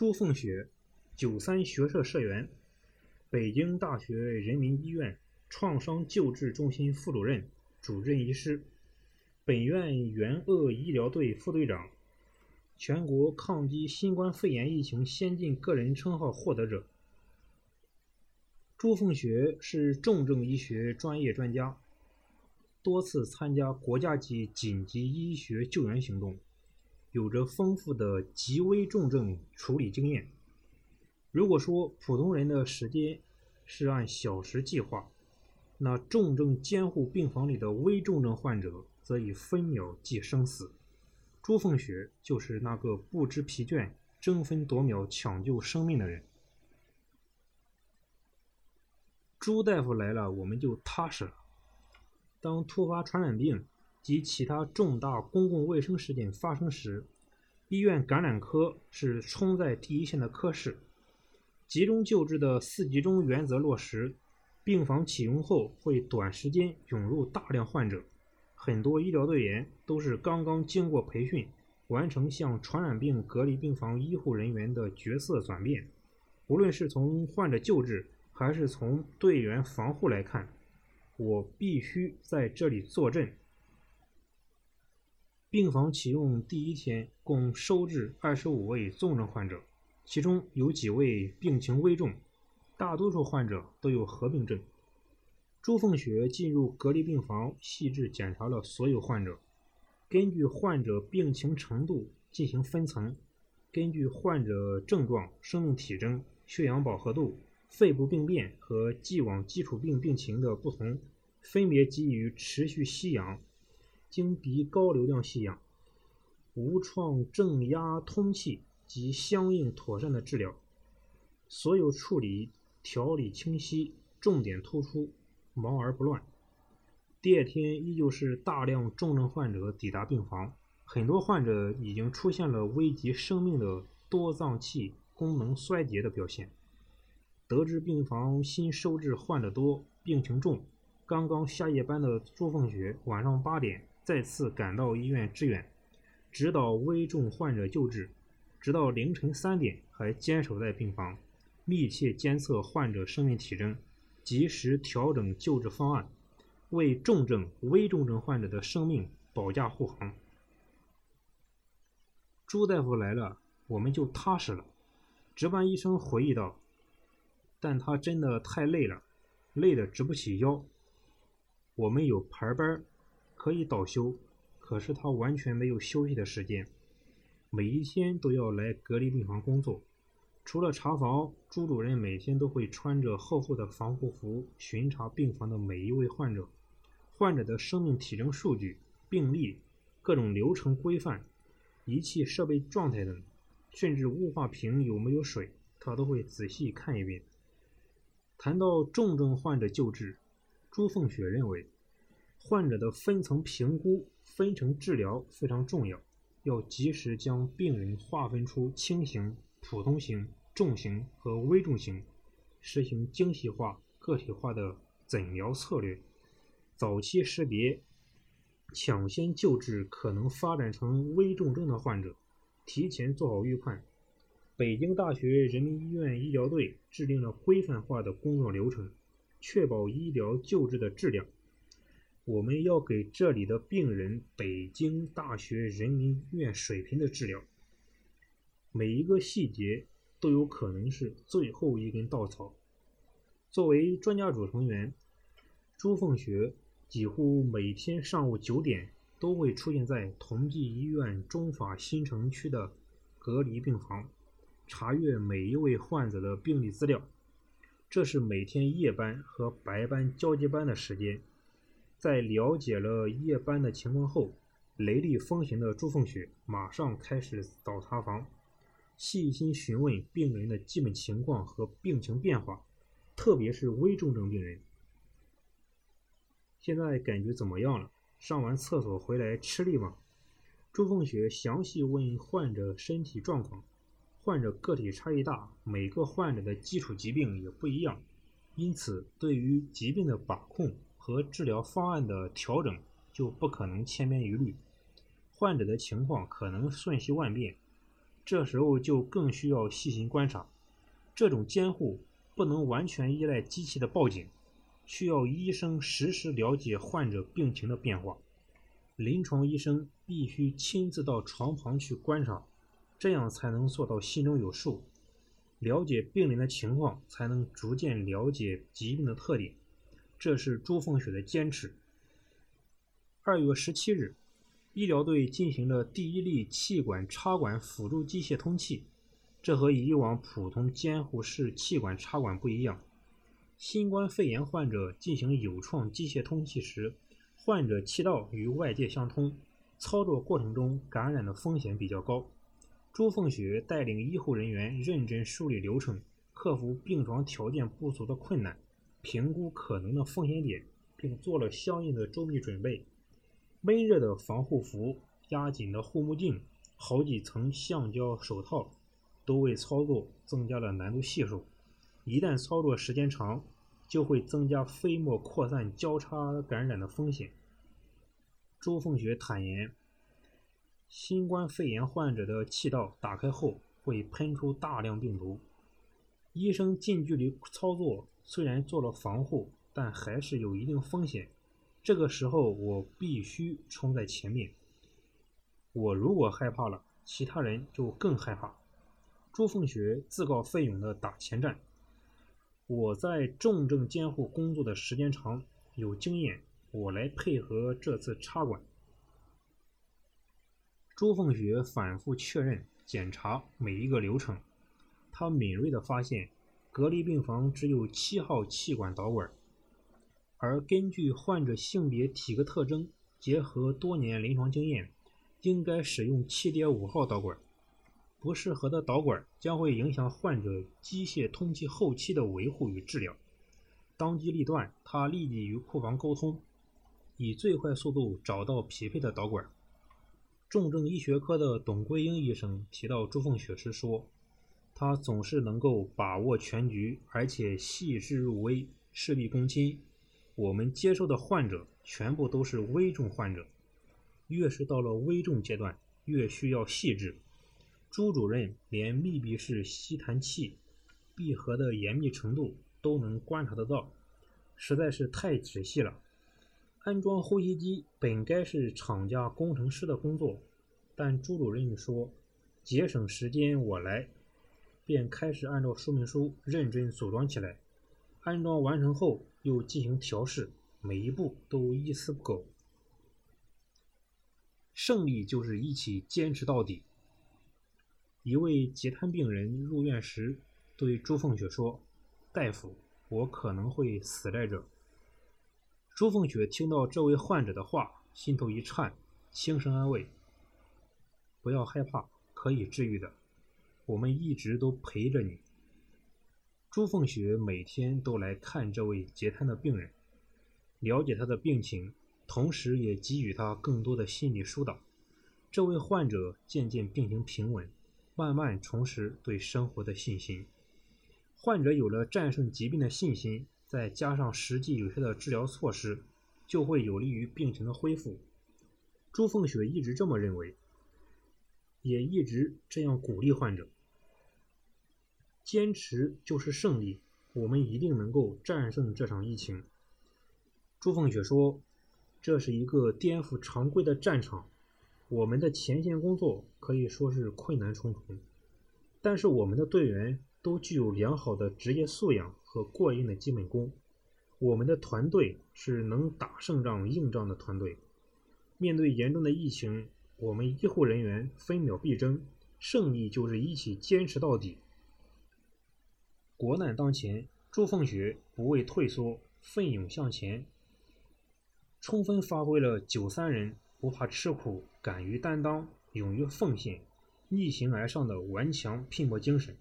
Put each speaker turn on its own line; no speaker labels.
朱凤雪，九三学社社员，北京大学人民医院创伤救治中心副主任、主任医师，本院援鄂医疗队副队长，全国抗击新冠肺炎疫情先进个人称号获得者。朱凤雪是重症医学专业专家，多次参加国家级紧急医学救援行动，有着丰富的极危重症处理经验。如果说普通人的时间是按小时计划，那重症监护病房里的危重症患者则以分秒计生死。朱凤雪就是那个不知疲倦、争分夺秒抢救生命的人。朱大夫来了，我们就踏实了。当突发传染病及其他重大公共卫生事件发生时，医院感染科是冲在第一线的科室。集中救治的四集中原则落实，病房启用后会短时间涌入大量患者。很多医疗队员都是刚刚经过培训，完成向传染病隔离病房医护人员的角色转变。无论是从患者救治，还是从队员防护来看，我必须在这里坐镇。病房启用第一天，共收治二十五位重症患者，其中有几位病情危重，大多数患者都有合并症。朱凤雪进入隔离病房，细致检查了所有患者，根据患者病情程度进行分层，根据患者症状、生命体征、血氧饱和度。肺部病变和既往基础病病情的不同，分别给予持续吸氧、经鼻高流量吸氧、无创正压通气及相应妥善的治疗。所有处理条理清晰，重点突出，忙而不乱。第二天依旧是大量重症患者抵达病房，很多患者已经出现了危及生命的多脏器功能衰竭的表现。得知病房新收治患者多、病情重，刚刚下夜班的朱凤雪晚上八点再次赶到医院支援，指导危重患者救治，直到凌晨三点还坚守在病房，密切监测患者生命体征，及时调整救治方案，为重症、危重症患者的生命保驾护航。朱大夫来了，我们就踏实了。值班医生回忆道。但他真的太累了，累得直不起腰。我们有排班，可以倒休，可是他完全没有休息的时间，每一天都要来隔离病房工作。除了查房，朱主任每天都会穿着厚厚的防护服巡查病房的每一位患者，患者的生命体征数据、病历、各种流程规范、仪器设备状态等，甚至雾化瓶有没有水，他都会仔细看一遍。谈到重症患者救治，朱凤雪认为，患者的分层评估、分层治疗非常重要，要及时将病人划分出轻型、普通型、重型和危重型，实行精细化、个体化的诊疗策略，早期识别、抢先救治可能发展成危重症的患者，提前做好预判。北京大学人民医院医疗队制定了规范化的工作流程，确保医疗救治的质量。我们要给这里的病人北京大学人民医院水平的治疗。每一个细节都有可能是最后一根稻草。作为专家组成员，朱凤雪几乎每天上午九点都会出现在同济医院中法新城区的隔离病房。查阅每一位患者的病历资料，这是每天夜班和白班交接班的时间。在了解了夜班的情况后，雷厉风行的朱凤雪马上开始早查房，细心询问病人的基本情况和病情变化，特别是危重症病人。现在感觉怎么样了？上完厕所回来吃力吗？朱凤雪详细问患者身体状况。患者个体差异大，每个患者的基础疾病也不一样，因此对于疾病的把控和治疗方案的调整就不可能千篇一律。患者的情况可能瞬息万变，这时候就更需要细心观察。这种监护不能完全依赖机器的报警，需要医生实时了解患者病情的变化。临床医生必须亲自到床旁去观察，这样才能做到心中有数，了解病人的情况，才能逐渐了解疾病的特点。这是朱凤雪的坚持。二月十七日，医疗队进行了第一例气管插管辅助机械通气。这和以往普通监护室气管插管不一样。新冠肺炎患者进行有创机械通气时，患者气道与外界相通，操作过程中感染的风险比较高。朱凤雪带领医护人员认真梳理流程，克服病床条件不足的困难，评估可能的风险点，并做了相应的周密准备。闷热的防护服、压紧的护目镜、好几层橡胶手套。都为操作增加了难度系数，一旦操作时间长，就会增加飞沫扩散、交叉感染的风险。朱凤雪坦言，新冠肺炎患者的气道打开后会喷出大量病毒，医生近距离操作虽然做了防护，但还是有一定风险。这个时候我必须冲在前面，我如果害怕了，其他人就更害怕。朱凤雪自告奋勇的打前站。我在重症监护工作的时间长，有经验，我来配合这次插管。朱凤雪反复确认检查每一个流程，他敏锐地发现，隔离病房只有七号气管导管，而根据患者性别、体格特征，结合多年临床经验，应该使用七点五号导管。不适合的导管将会影响患者机械通气后期的维护与治疗。当机立断，他立即与库房沟通，以最快速度找到匹配的导管。重症医学科的董桂英医生提到朱凤雪时说：“他总是能够把握全局，而且细致入微，事必躬亲。我们接收的患者全部都是危重患者，越是到了危重阶段，越需要细致。”朱主任连密闭式吸痰器闭合的严密程度都能观察得到，实在是太仔细了。安装呼吸机本该是厂家工程师的工作，但朱主任说节省时间我来，便开始按照说明书认真组装起来。安装完成后又进行调试，每一步都一丝不苟。胜利就是一起坚持到底。一位截瘫病人入院时，对朱凤雪说：“大夫，我可能会死在这。”朱凤雪听到这位患者的话，心头一颤，轻声安慰：“不要害怕，可以治愈的，我们一直都陪着你。”朱凤雪每天都来看这位截瘫的病人，了解他的病情，同时也给予他更多的心理疏导。这位患者渐渐病情平稳。慢慢重拾对生活的信心，患者有了战胜疾病的信心，再加上实际有效的治疗措施，就会有利于病情的恢复。朱凤雪一直这么认为，也一直这样鼓励患者：坚持就是胜利，我们一定能够战胜这场疫情。朱凤雪说：“这是一个颠覆常规的战场。”我们的前线工作可以说是困难重重，但是我们的队员都具有良好的职业素养和过硬的基本功。我们的团队是能打胜仗、硬仗的团队。面对严重的疫情，我们医护人员分秒必争，胜利就是一起坚持到底。国难当前，朱凤学不畏退缩，奋勇向前，充分发挥了九三人。不怕吃苦，敢于担当，勇于奉献，逆行而上的顽强拼搏精神。